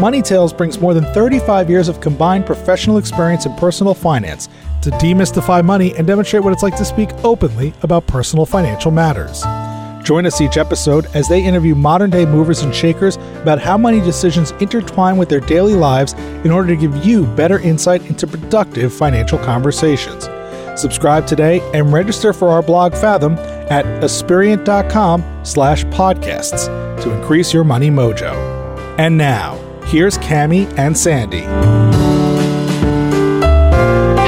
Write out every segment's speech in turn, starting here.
Money Tales brings more than 35 years of combined professional experience in personal finance to demystify money and demonstrate what it's like to speak openly about personal financial matters. Join us each episode as they interview modern day movers and shakers about how money decisions intertwine with their daily lives in order to give you better insight into productive financial conversations. Subscribe today and register for our blog Fathom at aspiriant.com slash podcasts to increase your money mojo. And now, here's Cami and Sandy.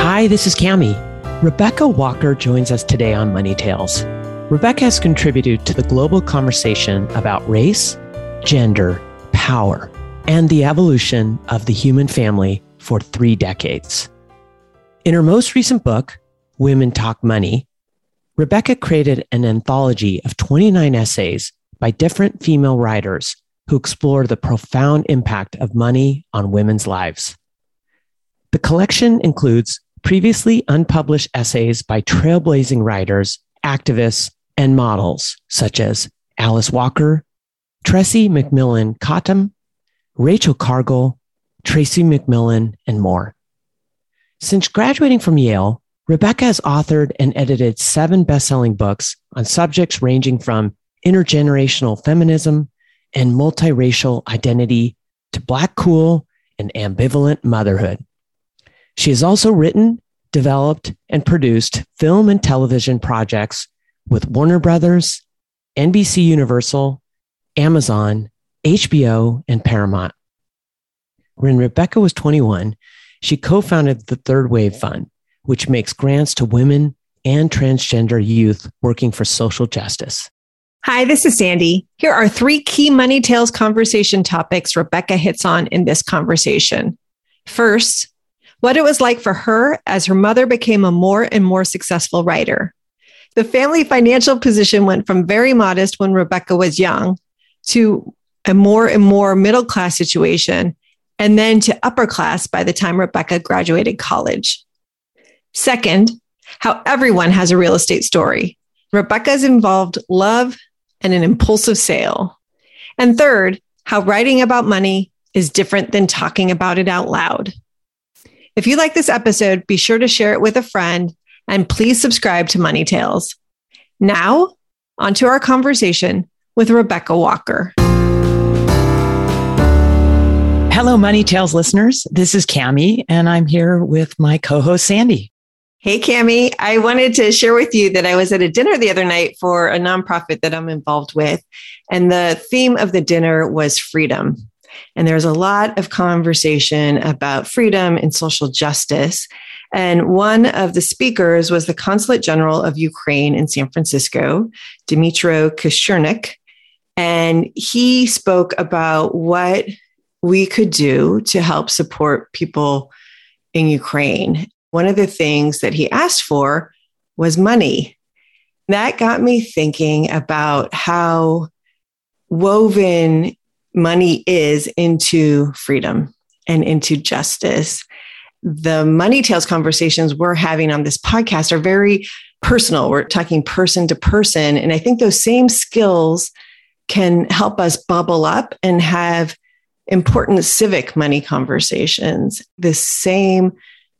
Hi, this is Cami. Rebecca Walker joins us today on Money Tales. Rebecca has contributed to the global conversation about race, gender, power, and the evolution of the human family for three decades. In her most recent book, Women Talk Money, Rebecca created an anthology of 29 essays by different female writers who explore the profound impact of money on women's lives. The collection includes previously unpublished essays by trailblazing writers, activists, and models such as Alice Walker, Tressie McMillan Cottom, Rachel Cargle, Tracy McMillan, and more. Since graduating from Yale, Rebecca has authored and edited seven best-selling books on subjects ranging from intergenerational feminism and multiracial identity to black cool and ambivalent motherhood. She has also written, developed, and produced film and television projects with Warner Brothers, NBC Universal, Amazon, HBO, and Paramount. When Rebecca was 21, she co founded the Third Wave Fund, which makes grants to women and transgender youth working for social justice. Hi, this is Sandy. Here are three key Money Tales conversation topics Rebecca hits on in this conversation. First, what it was like for her as her mother became a more and more successful writer. The family financial position went from very modest when Rebecca was young to a more and more middle class situation, and then to upper class by the time Rebecca graduated college. Second, how everyone has a real estate story. Rebecca's involved love and an impulsive sale. And third, how writing about money is different than talking about it out loud. If you like this episode, be sure to share it with a friend and please subscribe to Money Tales. Now, onto our conversation with Rebecca Walker. Hello, Money Tales listeners. This is Cami, and I'm here with my co host, Sandy. Hey, Cami. I wanted to share with you that I was at a dinner the other night for a nonprofit that I'm involved with. And the theme of the dinner was freedom. And there's a lot of conversation about freedom and social justice. And one of the speakers was the Consulate General of Ukraine in San Francisco, Dmytro Kushneruk. And he spoke about what we could do to help support people in Ukraine. One of the things that he asked for was money. That got me thinking about how woven money is into freedom and into justice. The money tales conversations we're having on this podcast are very personal. We're talking person to person. And I think those same skills can help us bubble up and have important civic money conversations. The same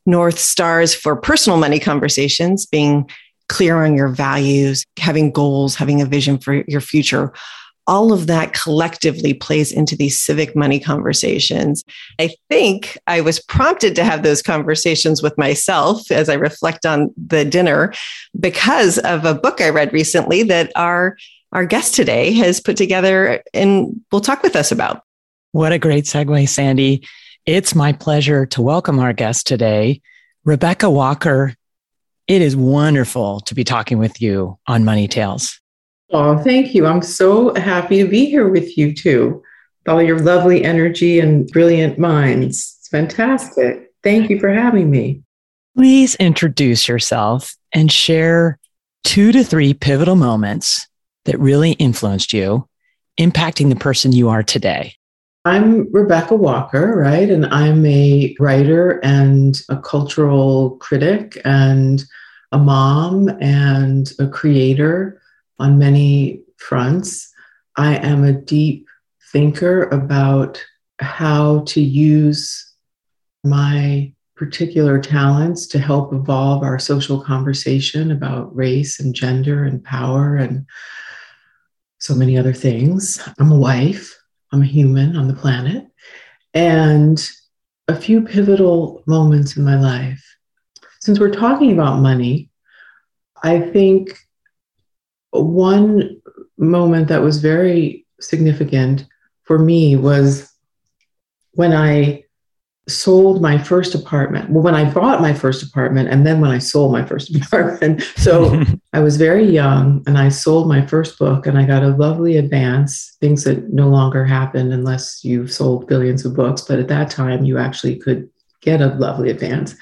North Stars for personal money conversations, being clear on your values, having goals, having a vision for your future all of that collectively plays into these civic money conversations. I think I was prompted to have those conversations with myself as I reflect on the dinner because of a book I read recently that our our guest today has put together and will talk with us about. What a great segue, Sandy. It's my pleasure to welcome our guest today, Rebecca Walker. It is wonderful to be talking with you on Money Tales. Oh, thank you. I'm so happy to be here with you too. With all your lovely energy and brilliant minds. It's fantastic. Thank you for having me. Please introduce yourself and share two to three pivotal moments that really influenced you, impacting the person you are today. I'm Rebecca Walker, right? And I'm a writer and a cultural critic and a mom and a creator on many fronts. I am a deep thinker about how to use my particular talents to help evolve our social conversation about race and gender and power and so many other things. I'm a wife, I'm a human on the planet. And a few pivotal moments in my life. Since we're talking about money, I think one moment that was very significant for me was when I sold my first apartment. Well, when I bought my first apartment, and then when I sold my first apartment. So I was very young and I sold my first book and I got a lovely advance, things that no longer happen unless you've sold billions of books. But at that time, you actually could get a lovely advance.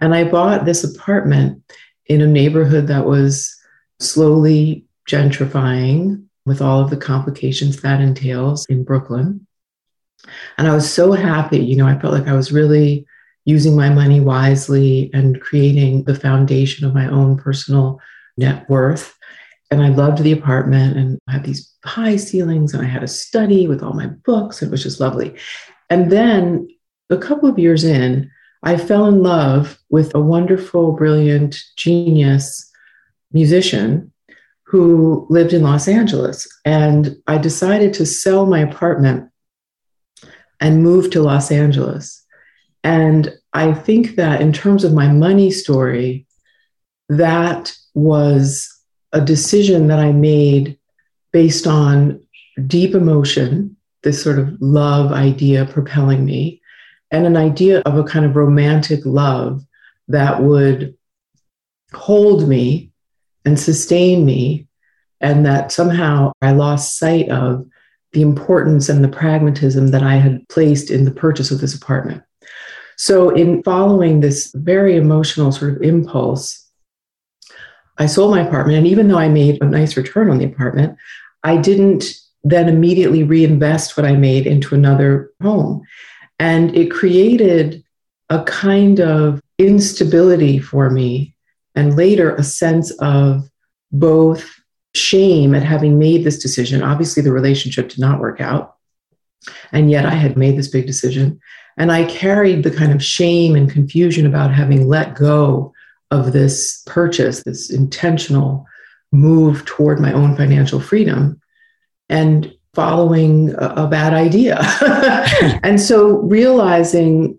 And I bought this apartment in a neighborhood that was slowly gentrifying with all of the complications that entails in Brooklyn. And I was so happy. You know, I felt like I was really using my money wisely and creating the foundation of my own personal net worth. And I loved the apartment and I had these high ceilings and I had a study with all my books. It was just lovely. And then a couple of years in, I fell in love with a wonderful, brilliant, genius musician who lived in Los Angeles. And I decided to sell my apartment and moved to Los Angeles. And I think that in terms of my money story, that was a decision that I made based on deep emotion, this sort of love idea propelling me, and an idea of a kind of romantic love that would hold me and sustain me, and that somehow I lost sight of the importance and the pragmatism that I had placed in the purchase of this apartment. So, in following this very emotional sort of impulse, I sold my apartment. And even though I made a nice return on the apartment, I didn't then immediately reinvest what I made into another home. And it created a kind of instability for me, and later a sense of both shame at having made this decision. Obviously, the relationship did not work out. And yet I had made this big decision. And I carried the kind of shame and confusion about having let go of this purchase, this intentional move toward my own financial freedom and following a, a bad idea. and so realizing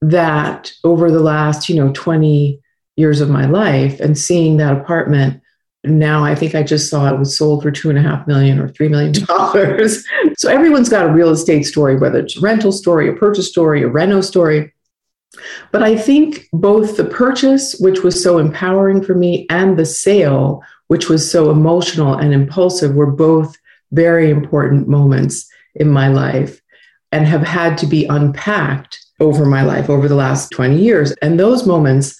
that over the last, you know, 20 years of my life and seeing that apartment now I think I just saw it was sold for two and a half million or three million dollars. so everyone's got a real estate story, whether it's a rental story, a purchase story, a reno story. But I think both the purchase, which was so empowering for me, and the sale, which was so emotional and impulsive, were both very important moments in my life and have had to be unpacked over my life over the last 20 years. And those moments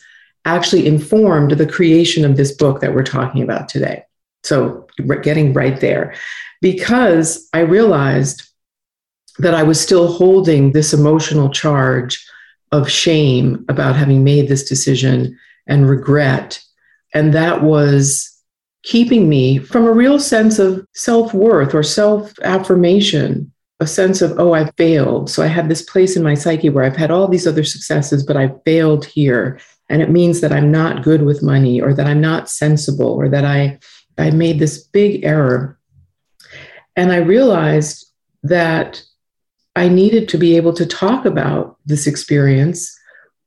actually informed the creation of this book that we're talking about today. So, getting right there, because I realized that I was still holding this emotional charge of shame about having made this decision and regret. And that was keeping me from a real sense of self worth or self affirmation, a sense of, oh, I failed. So I had this place in my psyche where I've had all these other successes, but I failed here and it means that i'm not good with money or that i'm not sensible or that i i made this big error. And i realized that i needed to be able to talk about this experience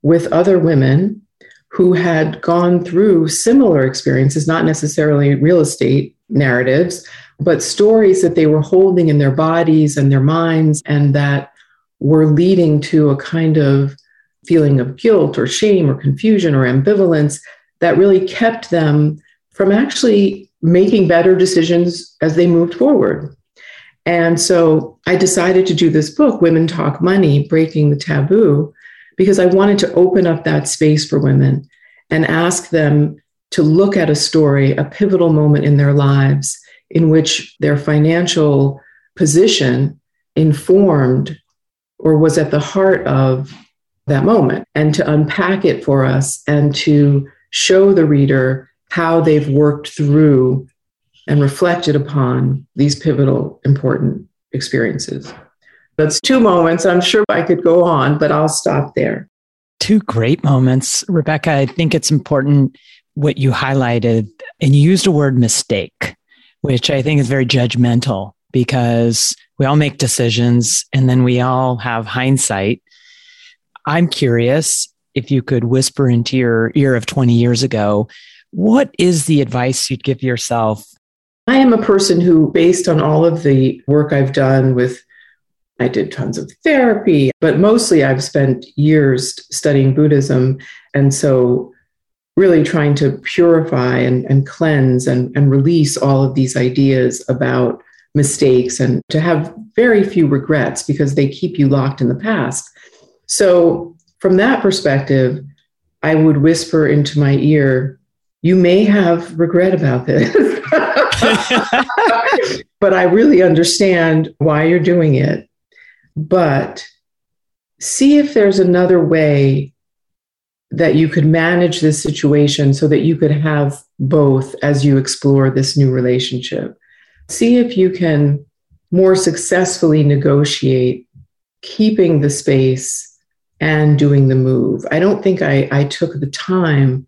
with other women who had gone through similar experiences not necessarily real estate narratives but stories that they were holding in their bodies and their minds and that were leading to a kind of feeling of guilt or shame or confusion or ambivalence that really kept them from actually making better decisions as they moved forward. And so I decided to do this book, Women Talk Money Breaking the Taboo, because I wanted to open up that space for women and ask them to look at a story, a pivotal moment in their lives in which their financial position informed or was at the heart of that moment, and to unpack it for us and to show the reader how they've worked through and reflected upon these pivotal, important experiences. That's two moments. I'm sure I could go on, but I'll stop there. Two great moments. Rebecca, I think it's important what you highlighted, and you used a word mistake, which I think is very judgmental because we all make decisions and then we all have hindsight. I'm curious if you could whisper into your ear of 20 years ago, what is the advice you'd give yourself? I am a person who, based on all of the work I've done with I did tons of therapy, but mostly I've spent years studying Buddhism. And so, really trying to purify and, and cleanse and, and release all of these ideas about mistakes and to have very few regrets because they keep you locked in the past. So, from that perspective, I would whisper into my ear, You may have regret about this. but I really understand why you're doing it but see if there's another way that you could manage this situation so that you could have both as you explore this new relationship. See if you can more successfully negotiate keeping the space and doing the move. I don't think I, I took the time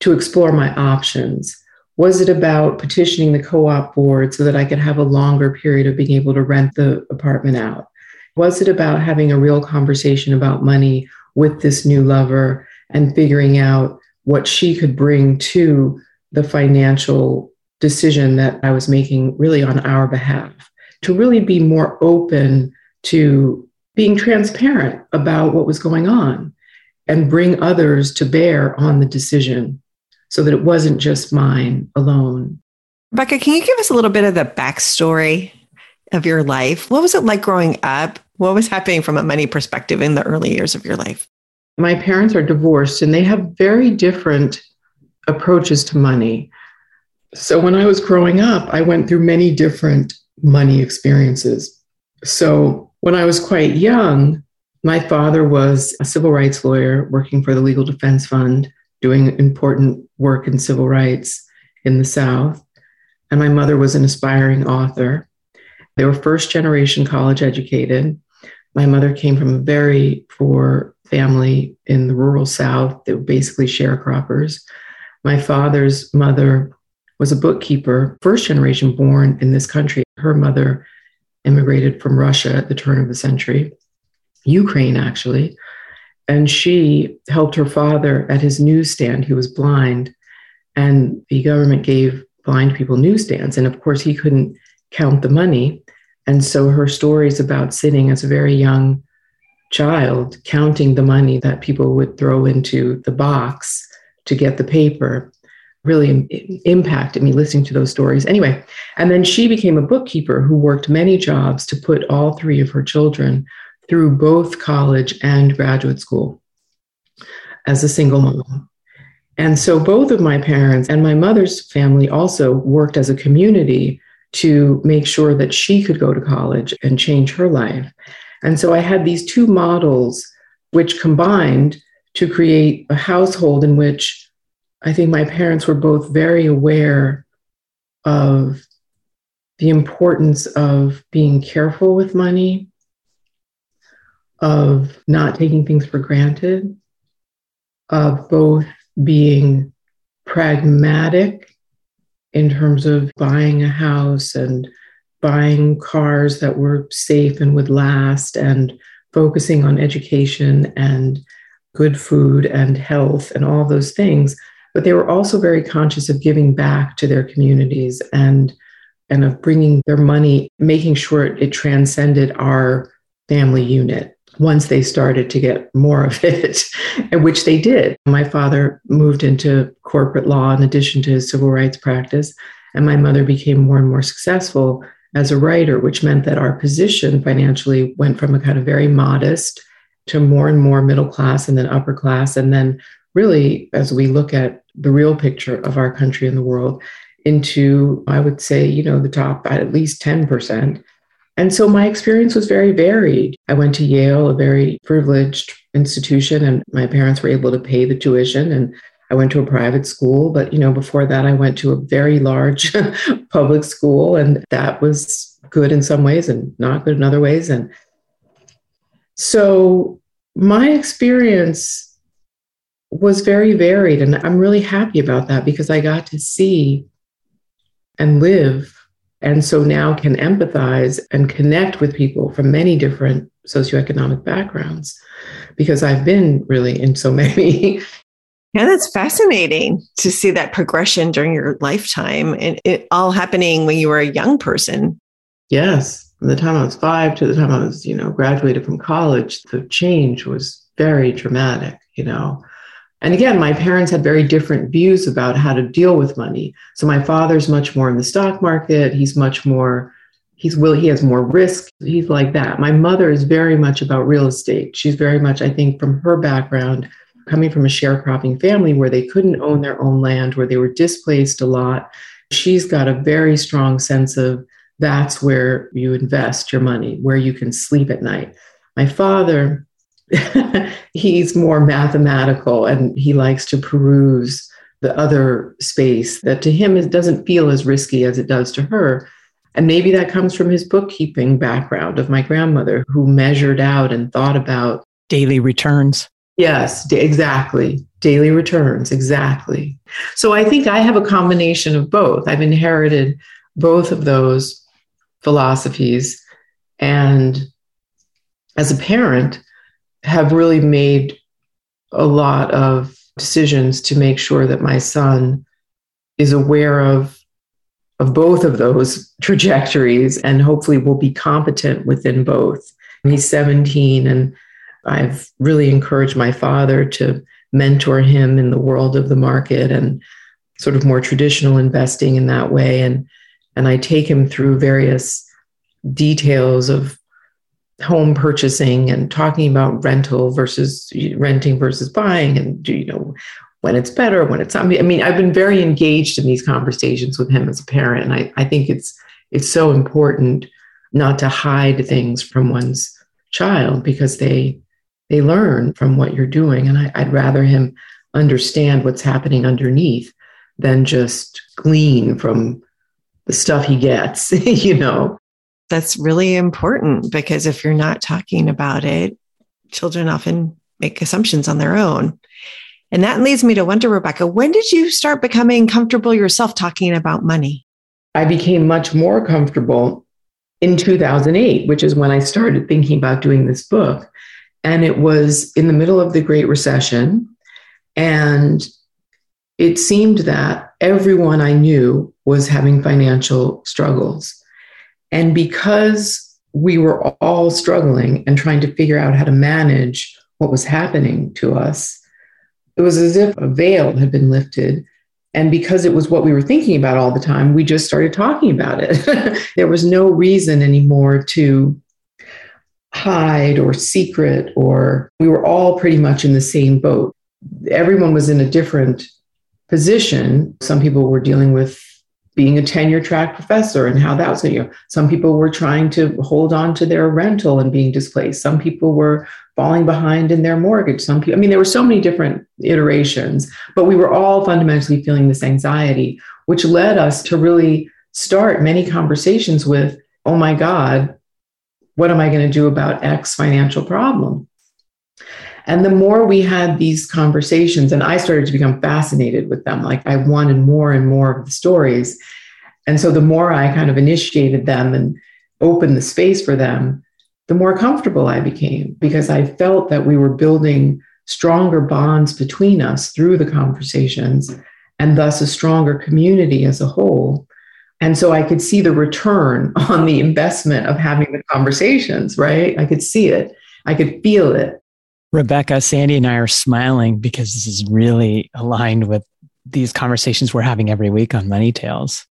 to explore my options. Was it about petitioning the co op board so that I could have a longer period of being able to rent the apartment out? Was it about having a real conversation about money with this new lover and figuring out what she could bring to the financial decision that I was making really on our behalf? To really be more open to being transparent about what was going on and bring others to bear on the decision so that it wasn't just mine alone. Rebecca, can you give us a little bit of the backstory of your life? What was it like growing up? What was happening from a money perspective in the early years of your life? My parents are divorced and they have very different approaches to money. So when I was growing up, I went through many different money experiences. So when I was quite young, my father was a civil rights lawyer working for the Legal Defense Fund, doing important work in civil rights in the South. And my mother was an aspiring author. They were first generation college educated. My mother came from a very poor family in the rural South. They were basically sharecroppers. My father's mother was a bookkeeper, first generation born in this country. Her mother immigrated from Russia at the turn of the century, Ukraine, actually. And she helped her father at his newsstand. He was blind, and the government gave blind people newsstands. And of course, he couldn't count the money. And so her stories about sitting as a very young child, counting the money that people would throw into the box to get the paper, really impacted me listening to those stories. Anyway, and then she became a bookkeeper who worked many jobs to put all three of her children through both college and graduate school as a single mom. And so both of my parents and my mother's family also worked as a community to make sure that she could go to college and change her life. And so I had these two models which combined to create a household in which I think my parents were both very aware of the importance of being careful with money, of not taking things for granted, of both being pragmatic in terms of buying a house and buying cars that were safe and would last and focusing on education and good food and health and all those things but they were also very conscious of giving back to their communities and and of bringing their money making sure it transcended our family unit once they started to get more of it, which they did. My father moved into corporate law in addition to his civil rights practice, and my mother became more and more successful as a writer, which meant that our position financially went from a kind of very modest to more and more middle class and then upper class. And then, really, as we look at the real picture of our country and the world, into, I would say, you know, the top at least 10%. And so my experience was very varied. I went to Yale, a very privileged institution, and my parents were able to pay the tuition. And I went to a private school, but you know, before that, I went to a very large public school, and that was good in some ways and not good in other ways. And so my experience was very varied, and I'm really happy about that because I got to see and live. And so now can empathize and connect with people from many different socioeconomic backgrounds because I've been really in so many. Yeah, that's fascinating to see that progression during your lifetime and it all happening when you were a young person. Yes. From the time I was five to the time I was, you know, graduated from college, the change was very dramatic, you know. And again, my parents had very different views about how to deal with money. So my father's much more in the stock market. He's much more, he's will, he has more risk. He's like that. My mother is very much about real estate. She's very much, I think, from her background, coming from a sharecropping family where they couldn't own their own land, where they were displaced a lot. She's got a very strong sense of that's where you invest your money, where you can sleep at night. My father, he's more mathematical and he likes to peruse the other space that to him it doesn't feel as risky as it does to her. And maybe that comes from his bookkeeping background of my grandmother who measured out and thought about daily returns. Yes, exactly. Daily returns, exactly. So I think I have a combination of both. I've inherited both of those philosophies. And as a parent, have really made a lot of decisions to make sure that my son is aware of of both of those trajectories and hopefully will be competent within both. He's 17 and I've really encouraged my father to mentor him in the world of the market and sort of more traditional investing in that way and and I take him through various details of home purchasing and talking about rental versus renting versus buying and do you know when it's better when it's i mean i've been very engaged in these conversations with him as a parent and i, I think it's it's so important not to hide things from one's child because they they learn from what you're doing and I, i'd rather him understand what's happening underneath than just glean from the stuff he gets you know that's really important because if you're not talking about it, children often make assumptions on their own. And that leads me to wonder, Rebecca, when did you start becoming comfortable yourself talking about money? I became much more comfortable in 2008, which is when I started thinking about doing this book. And it was in the middle of the Great Recession. And it seemed that everyone I knew was having financial struggles. And because we were all struggling and trying to figure out how to manage what was happening to us, it was as if a veil had been lifted. And because it was what we were thinking about all the time, we just started talking about it. there was no reason anymore to hide or secret, or we were all pretty much in the same boat. Everyone was in a different position. Some people were dealing with being a tenure track professor and how that was you know some people were trying to hold on to their rental and being displaced. Some people were falling behind in their mortgage. Some people i mean there were so many different iterations but we were all fundamentally feeling this anxiety which led us to really start many conversations with oh my god what am i going to do about x financial problem and the more we had these conversations, and I started to become fascinated with them, like I wanted more and more of the stories. And so the more I kind of initiated them and opened the space for them, the more comfortable I became because I felt that we were building stronger bonds between us through the conversations and thus a stronger community as a whole. And so I could see the return on the investment of having the conversations, right? I could see it, I could feel it. Rebecca, Sandy, and I are smiling because this is really aligned with these conversations we're having every week on Money Tales.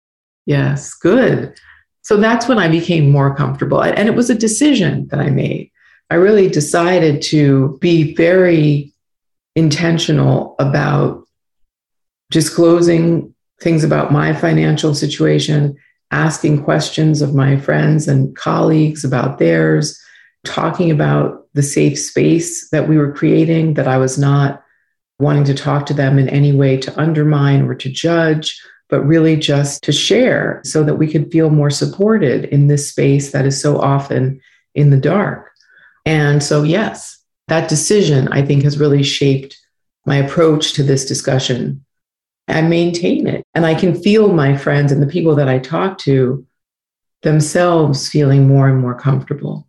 Yes, good. So that's when I became more comfortable. And it was a decision that I made I really decided to be very intentional about disclosing things about my financial situation, asking questions of my friends and colleagues about theirs, talking about the safe space that we were creating, that I was not wanting to talk to them in any way to undermine or to judge, but really just to share so that we could feel more supported in this space that is so often in the dark. And so, yes, that decision, I think, has really shaped my approach to this discussion and maintain it. And I can feel my friends and the people that I talk to themselves feeling more and more comfortable.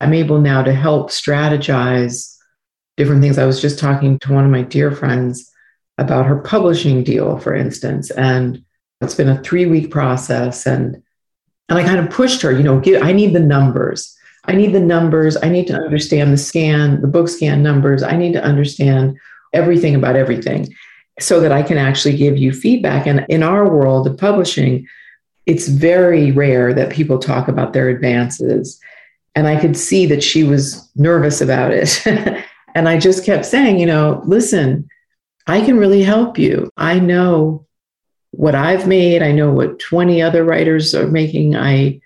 I'm able now to help strategize different things. I was just talking to one of my dear friends about her publishing deal, for instance, and it's been a three week process. And and I kind of pushed her, you know, give, I need the numbers. I need the numbers. I need to understand the scan, the BookScan numbers. I need to understand everything about everything so that I can actually give you feedback. And in our world of publishing, it's very rare that people talk about their advances. And I could see that she was nervous about it. and I just kept saying, you know, listen, I can really help you. I know what I've made. I know what 20 other writers are making. I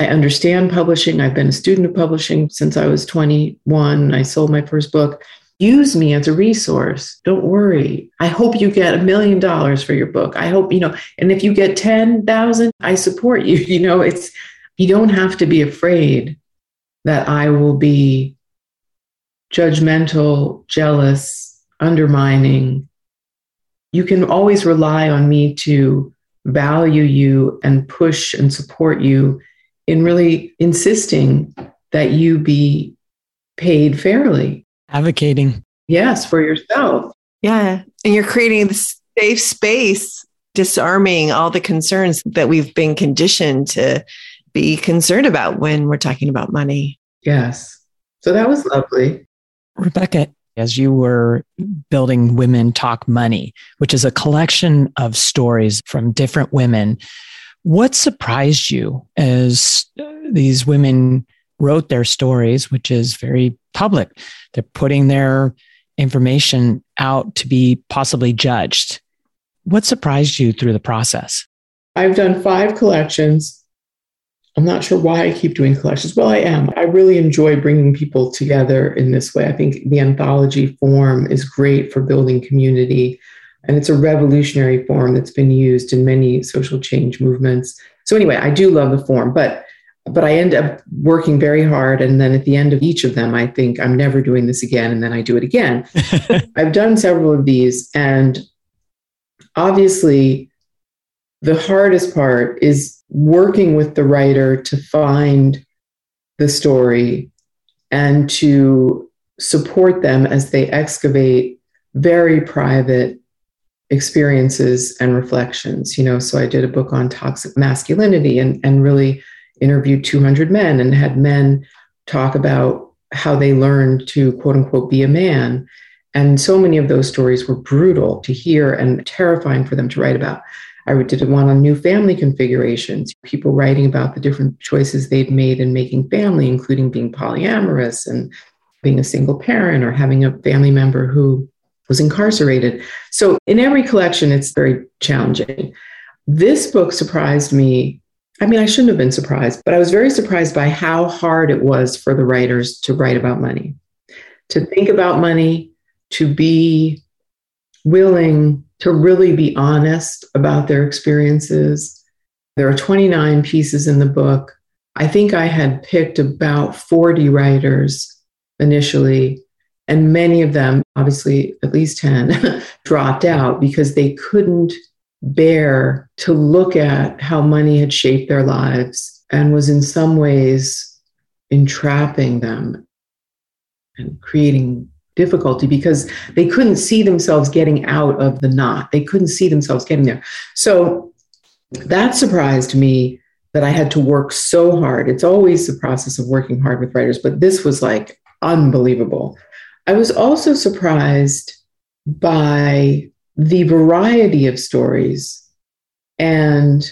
I understand publishing. I've been a student of publishing since I was 21. I sold my first book. Use me as a resource. Don't worry. I hope you get a million dollars for your book. I hope, you know, and if you get 10,000, I support you. You know, it's, you don't have to be afraid that I will be judgmental, jealous, undermining. You can always rely on me to value you and push and support you in really insisting that you be paid fairly. Advocating. Yes, for yourself. Yeah. And you're creating this safe space, disarming all the concerns that we've been conditioned to be concerned about when we're talking about money. Yes. So that was lovely. Rebecca, as you were building Women Talk Money, which is a collection of stories from different women what surprised you as uh, these women wrote their stories, which is very public? They're putting their information out to be possibly judged. What surprised you through the process? I've done five collections. I'm not sure why I keep doing collections. Well, I am. I really enjoy bringing people together in this way. I think the anthology form is great for building community. And it's a revolutionary form that's been used in many social change movements. So anyway, I do love the form, but but I end up working very hard. And then at the end of each of them, I think I'm never doing this again. And then I do it again. I've done several of these. And obviously, the hardest part is working with the writer to find the story and to support them as they excavate very private experiences and reflections you know. So i did a book on toxic masculinity and, and really interviewed 200 men and had men talk about how they learned to quote unquote be a man. And so many of those stories were brutal to hear and terrifying for them to write about i did one on new family configurations people writing about the different choices they've made in making family including being polyamorous and being a single parent or having a family member who was incarcerated. So in every collection, it's very challenging. This book surprised me. I mean, I shouldn't have been surprised, but I was very surprised by how hard it was for the writers to write about money, to think about money, to be willing to really be honest about their experiences. There are 29 pieces in the book. I think I had picked about 40 writers initially and many of them, obviously at least 10, dropped out because they couldn't bear to look at how money had shaped their lives and was in some ways entrapping them and creating difficulty because they couldn't see themselves getting out of the knot. They couldn't see themselves getting there. So that surprised me that I had to work so hard. It's always the process of working hard with writers, but this was like unbelievable. I was also surprised by the variety of stories and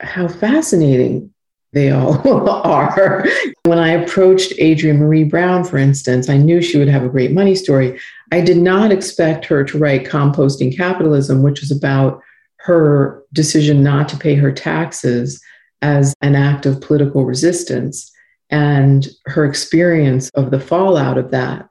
how fascinating They all are. When I approached Adrienne Maree Brown, for instance, I knew she would have a great money story. I did not expect her to write Composting Capitalism, which is about her decision not to pay her taxes as an act of political resistance and her experience of the fallout of that.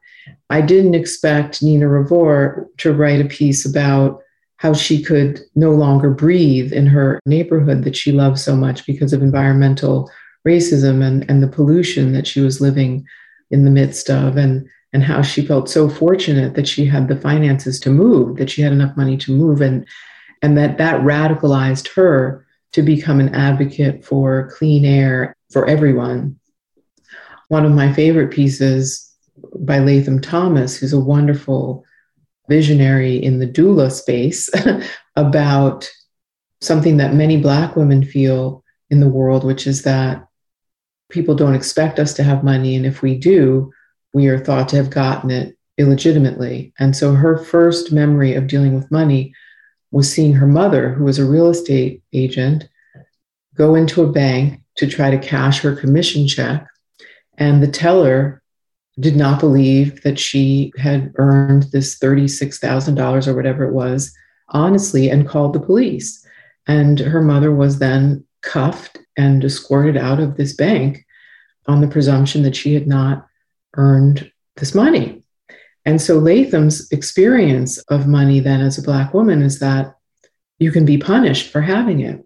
I didn't expect Nina Revoyr to write a piece about how she could no longer breathe in her neighborhood that she loved so much because of environmental racism and, and the pollution that she was living in the midst of and and how she felt so fortunate that she had the finances to move that she had enough money to move and and that that radicalized her to become an advocate for clean air for everyone. One of my favorite pieces by Latham Thomas, who's a wonderful visionary in the doula space, about something that many Black women feel in the world, which is that people don't expect us to have money. And if we do, we are thought to have gotten it illegitimately. And so her first memory of dealing with money was seeing her mother, who was a real estate agent, go into a bank to try to cash her commission check. And the teller did not believe that she had earned this $36,000 or whatever it was honestly and called the police. And her mother was then cuffed and escorted out of this bank on the presumption that she had not earned this money. And so Latham's experience of money then as a Black woman is that you can be punished for having it.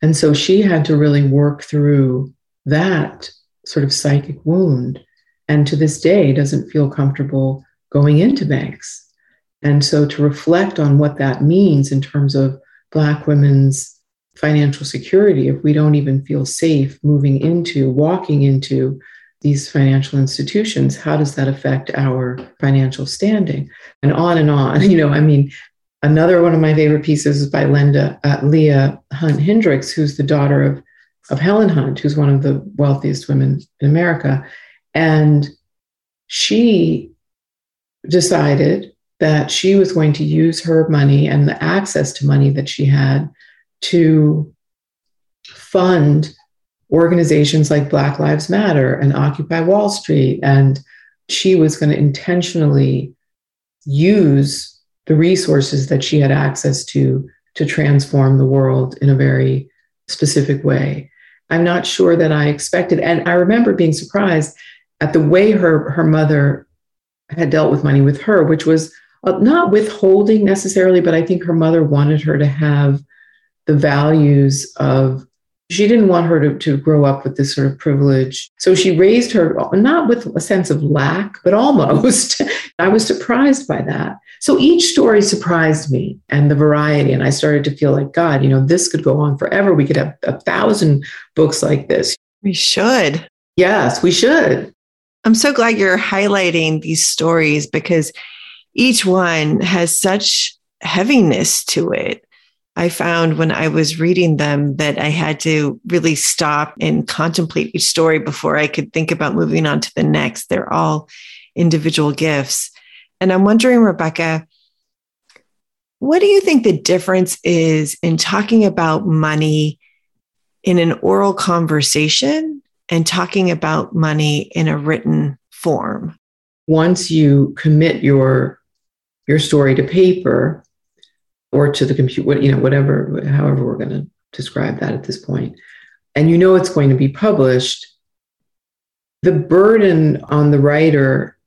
And so she had to really work through that sort of psychic wound and to this day doesn't feel comfortable going into banks. And so to reflect on what that means in terms of Black women's financial security, if we don't even feel safe moving into, walking into these financial institutions, how does that affect our financial standing? And on and on. You know, I mean, another one of my favorite pieces is by Linda uh, Leah Hunt Hendrix, who's the daughter of, of Helen Hunt, who's one of the wealthiest women in America. And she decided that she was going to use her money and the access to money that she had to fund organizations like Black Lives Matter and Occupy Wall Street. And she was going to intentionally use the resources that she had access to to transform the world in a very specific way. I'm not sure that I expected. And I remember being surprised at the way her her mother had dealt with money with her, which was uh, not withholding necessarily, but I think her mother wanted her to have the values of she didn't want her to, to grow up with this sort of privilege. So she raised her not with a sense of lack, but almost. I was surprised by that. So each story surprised me and the variety. And I started to feel like, God, you know, this could go on forever. We could have a thousand books like this. We should. Yes, we should. I'm so glad you're highlighting these stories because each one has such heaviness to it. I found when I was reading them that I had to really stop and contemplate each story before I could think about moving on to the next. They're all individual gifts. And I'm wondering, Rebecca, what do you think the difference is in talking about money in an oral conversation and talking about money in a written form. Once you commit your your story to paper or to the computer, you know, whatever, however we're going to describe that at this point, and you know it's going to be published, the burden on the writer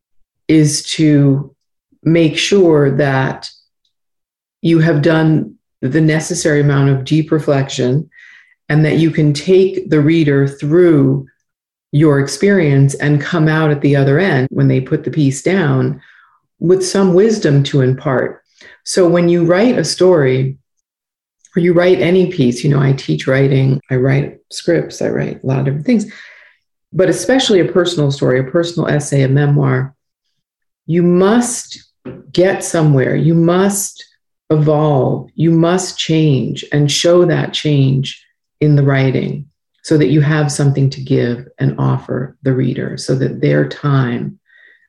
is to make sure that you have done the necessary amount of deep reflection and that you can take the reader through your experience and come out at the other end when they put the piece down with some wisdom to impart. So when you write a story or you write any piece, you know, I teach writing, I write scripts, I write a lot of different things, but especially a personal story, a personal essay, a memoir, you must get somewhere. You must evolve. You must change and show that change in the writing so that you have something to give and offer the reader so that their time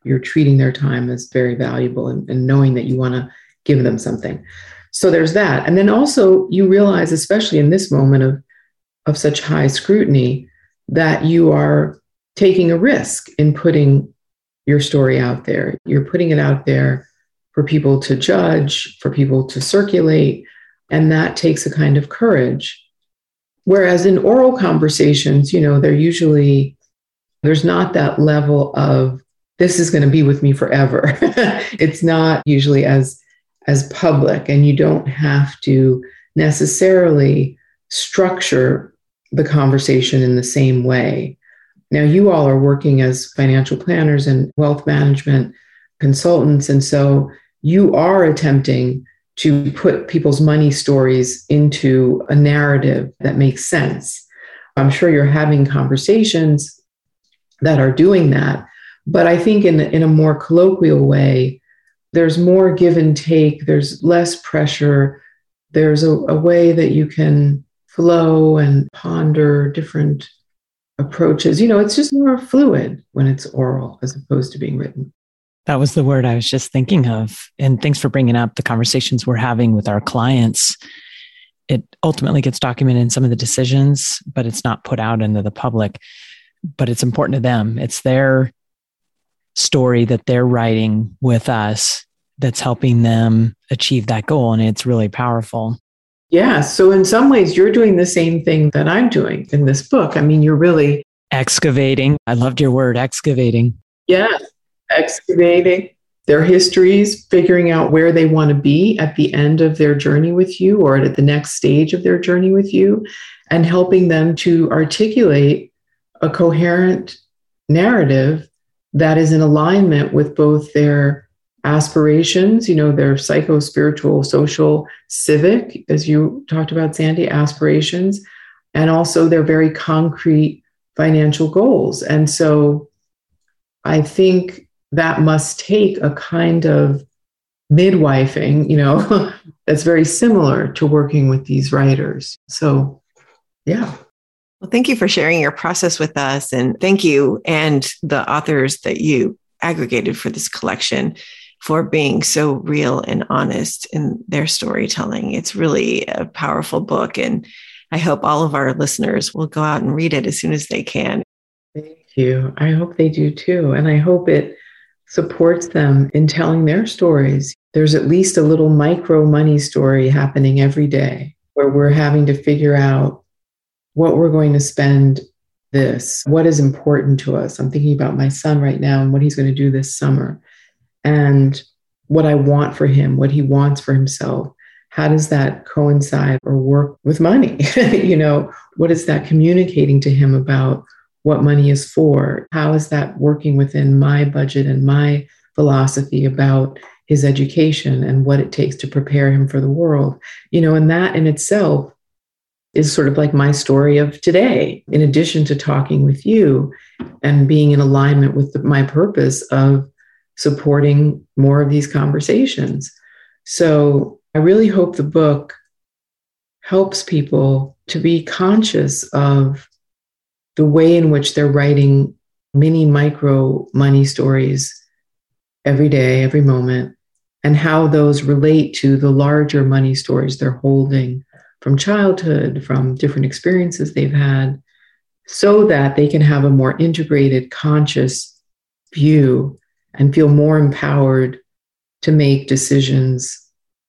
you're treating their time as very valuable and, and knowing that you want to give them something so there's that and then also you realize especially in this moment of of such high scrutiny that you are taking a risk in putting your story out there. You're putting it out there for people to judge, for people to circulate, and that takes a kind of courage. Whereas in oral conversations, you know, they're usually, there's not that level of, this is going to be with me forever. it's not usually as as public and you don't have to necessarily structure the conversation in the same way. Now, you all are working as financial planners and wealth management consultants. And so you are attempting to put people's money stories into a narrative that makes sense. I'm sure you're having conversations that are doing that. But I think in, in a more colloquial way, there's more give and take, there's less pressure, there's a, a way that you can flow and ponder different approaches. You know, it's just more fluid when it's oral as opposed to being written. That was the word I was just thinking of. And thanks for bringing up the conversations we're having with our clients. It ultimately gets documented in some of the decisions, but it's not put out into the public. But it's important to them. It's their story that they're writing with us that's helping them achieve that goal. And it's really powerful. Yeah. So, in some ways, you're doing the same thing that I'm doing in this book. I mean, you're really excavating. I loved your word, excavating. Yeah. Excavating their histories, figuring out where they want to be at the end of their journey with you or at the next stage of their journey with you, and helping them to articulate a coherent narrative that is in alignment with both their aspirations, you know, their psycho spiritual, social, civic, as you talked about, Sandy, aspirations, and also their very concrete financial goals. And so I think that must take a kind of midwifing, you know, that's very similar to working with these writers. So, yeah. Well, thank you for sharing your process with us. And thank you and the authors that you aggregated for this collection for being so real and honest in their storytelling. It's really a powerful book. And I hope all of our listeners will go out and read it as soon as they can. Thank you. I hope they do too. And I hope it supports them in telling their stories. There's at least a little micro money story happening every day where we're having to figure out what we're going to spend this, what is important to us. I'm thinking about my son right now and what he's going to do this summer and what I want for him, what he wants for himself. How does that coincide or work with money? you know, what is that communicating to him about what money is for? How is that working within my budget and my philosophy about his education and what it takes to prepare him for the world? You know, and that in itself is sort of like my story of today, in addition to talking with you and being in alignment with the, my purpose of supporting more of these conversations. So I really hope the book helps people to be conscious of the way in which they're writing mini micro money stories every day, every moment, and how those relate to the larger money stories they're holding from childhood, from different experiences they've had, so that they can have a more integrated, conscious view and feel more empowered to make decisions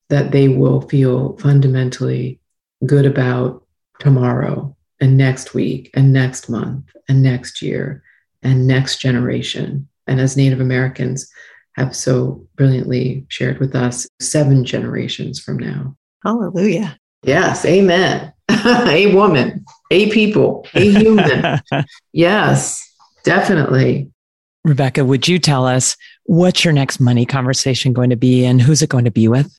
that they will feel fundamentally good about tomorrow and next week and next month and next year and next generation. And as Native Americans have so brilliantly shared with us, seven generations from now. Hallelujah. Yes, amen. a woman, a people, a human. yes, definitely. Rebecca, would you tell us what's your next money conversation going to be and who's it going to be with?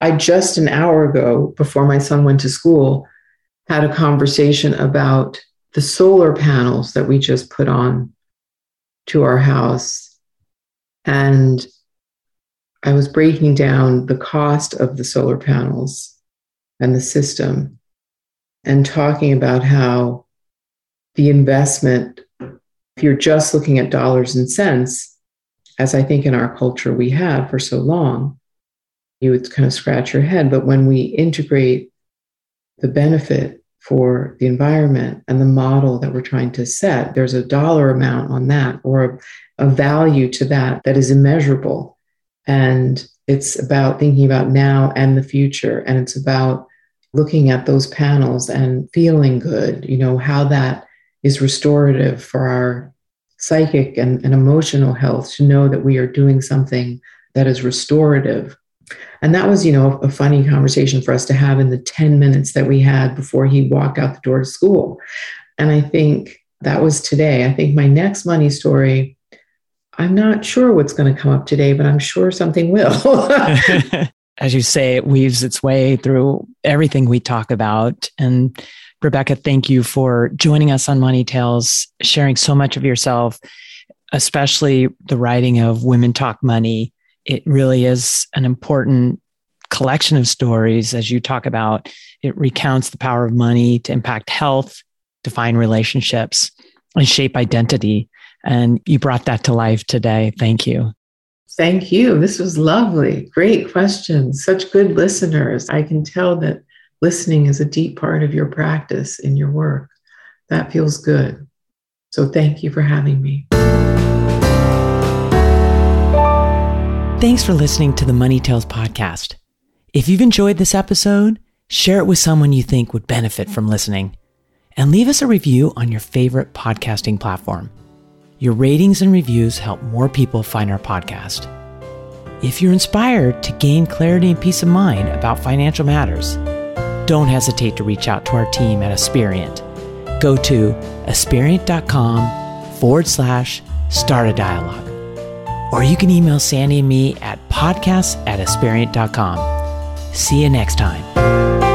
I just an hour ago, before my son went to school, had a conversation about the solar panels that we just put on to our house. And I was breaking down the cost of the solar panels and the system and talking about how the investment, if you're just looking at dollars and cents, as I think in our culture we have for so long, you would kind of scratch your head. But when we integrate the benefit for the environment and the model that we're trying to set. There's a dollar amount on that or a, a value to that that is immeasurable. And it's about thinking about now and the future. And it's about looking at those panels and feeling good, you know, how that is restorative for our psychic and, and emotional health to know that we are doing something that is restorative and that was, you know, a funny conversation for us to have in the 10 minutes that we had before he walked out the door to school. And I think that was today. I think my next money story, I'm not sure what's going to come up today, but I'm sure something will. As you say, it weaves its way through everything we talk about. And Rebecca, thank you for joining us on Money Tales, sharing so much of yourself, especially the writing of Women Talk Money it really is an important collection of stories. As you talk about it recounts the power of money to impact health define relationships and shape identity. And you brought that to life today. Thank you. Thank you. This was lovely. Great questions. Such good listeners. I can tell that listening is a deep part of your practice in your work. That feels good. So thank you for having me Thanks for listening to the Money Tales podcast. If you've enjoyed this episode, share it with someone you think would benefit from listening. And leave us a review on your favorite podcasting platform. Your ratings and reviews help more people find our podcast. If you're inspired to gain clarity and peace of mind about financial matters, don't hesitate to reach out to our team at Aspiriant. Go to aspiriant.com forward slash start a dialogue or you can email Sandy and me at podcasts at aspiriant.com. See you next time.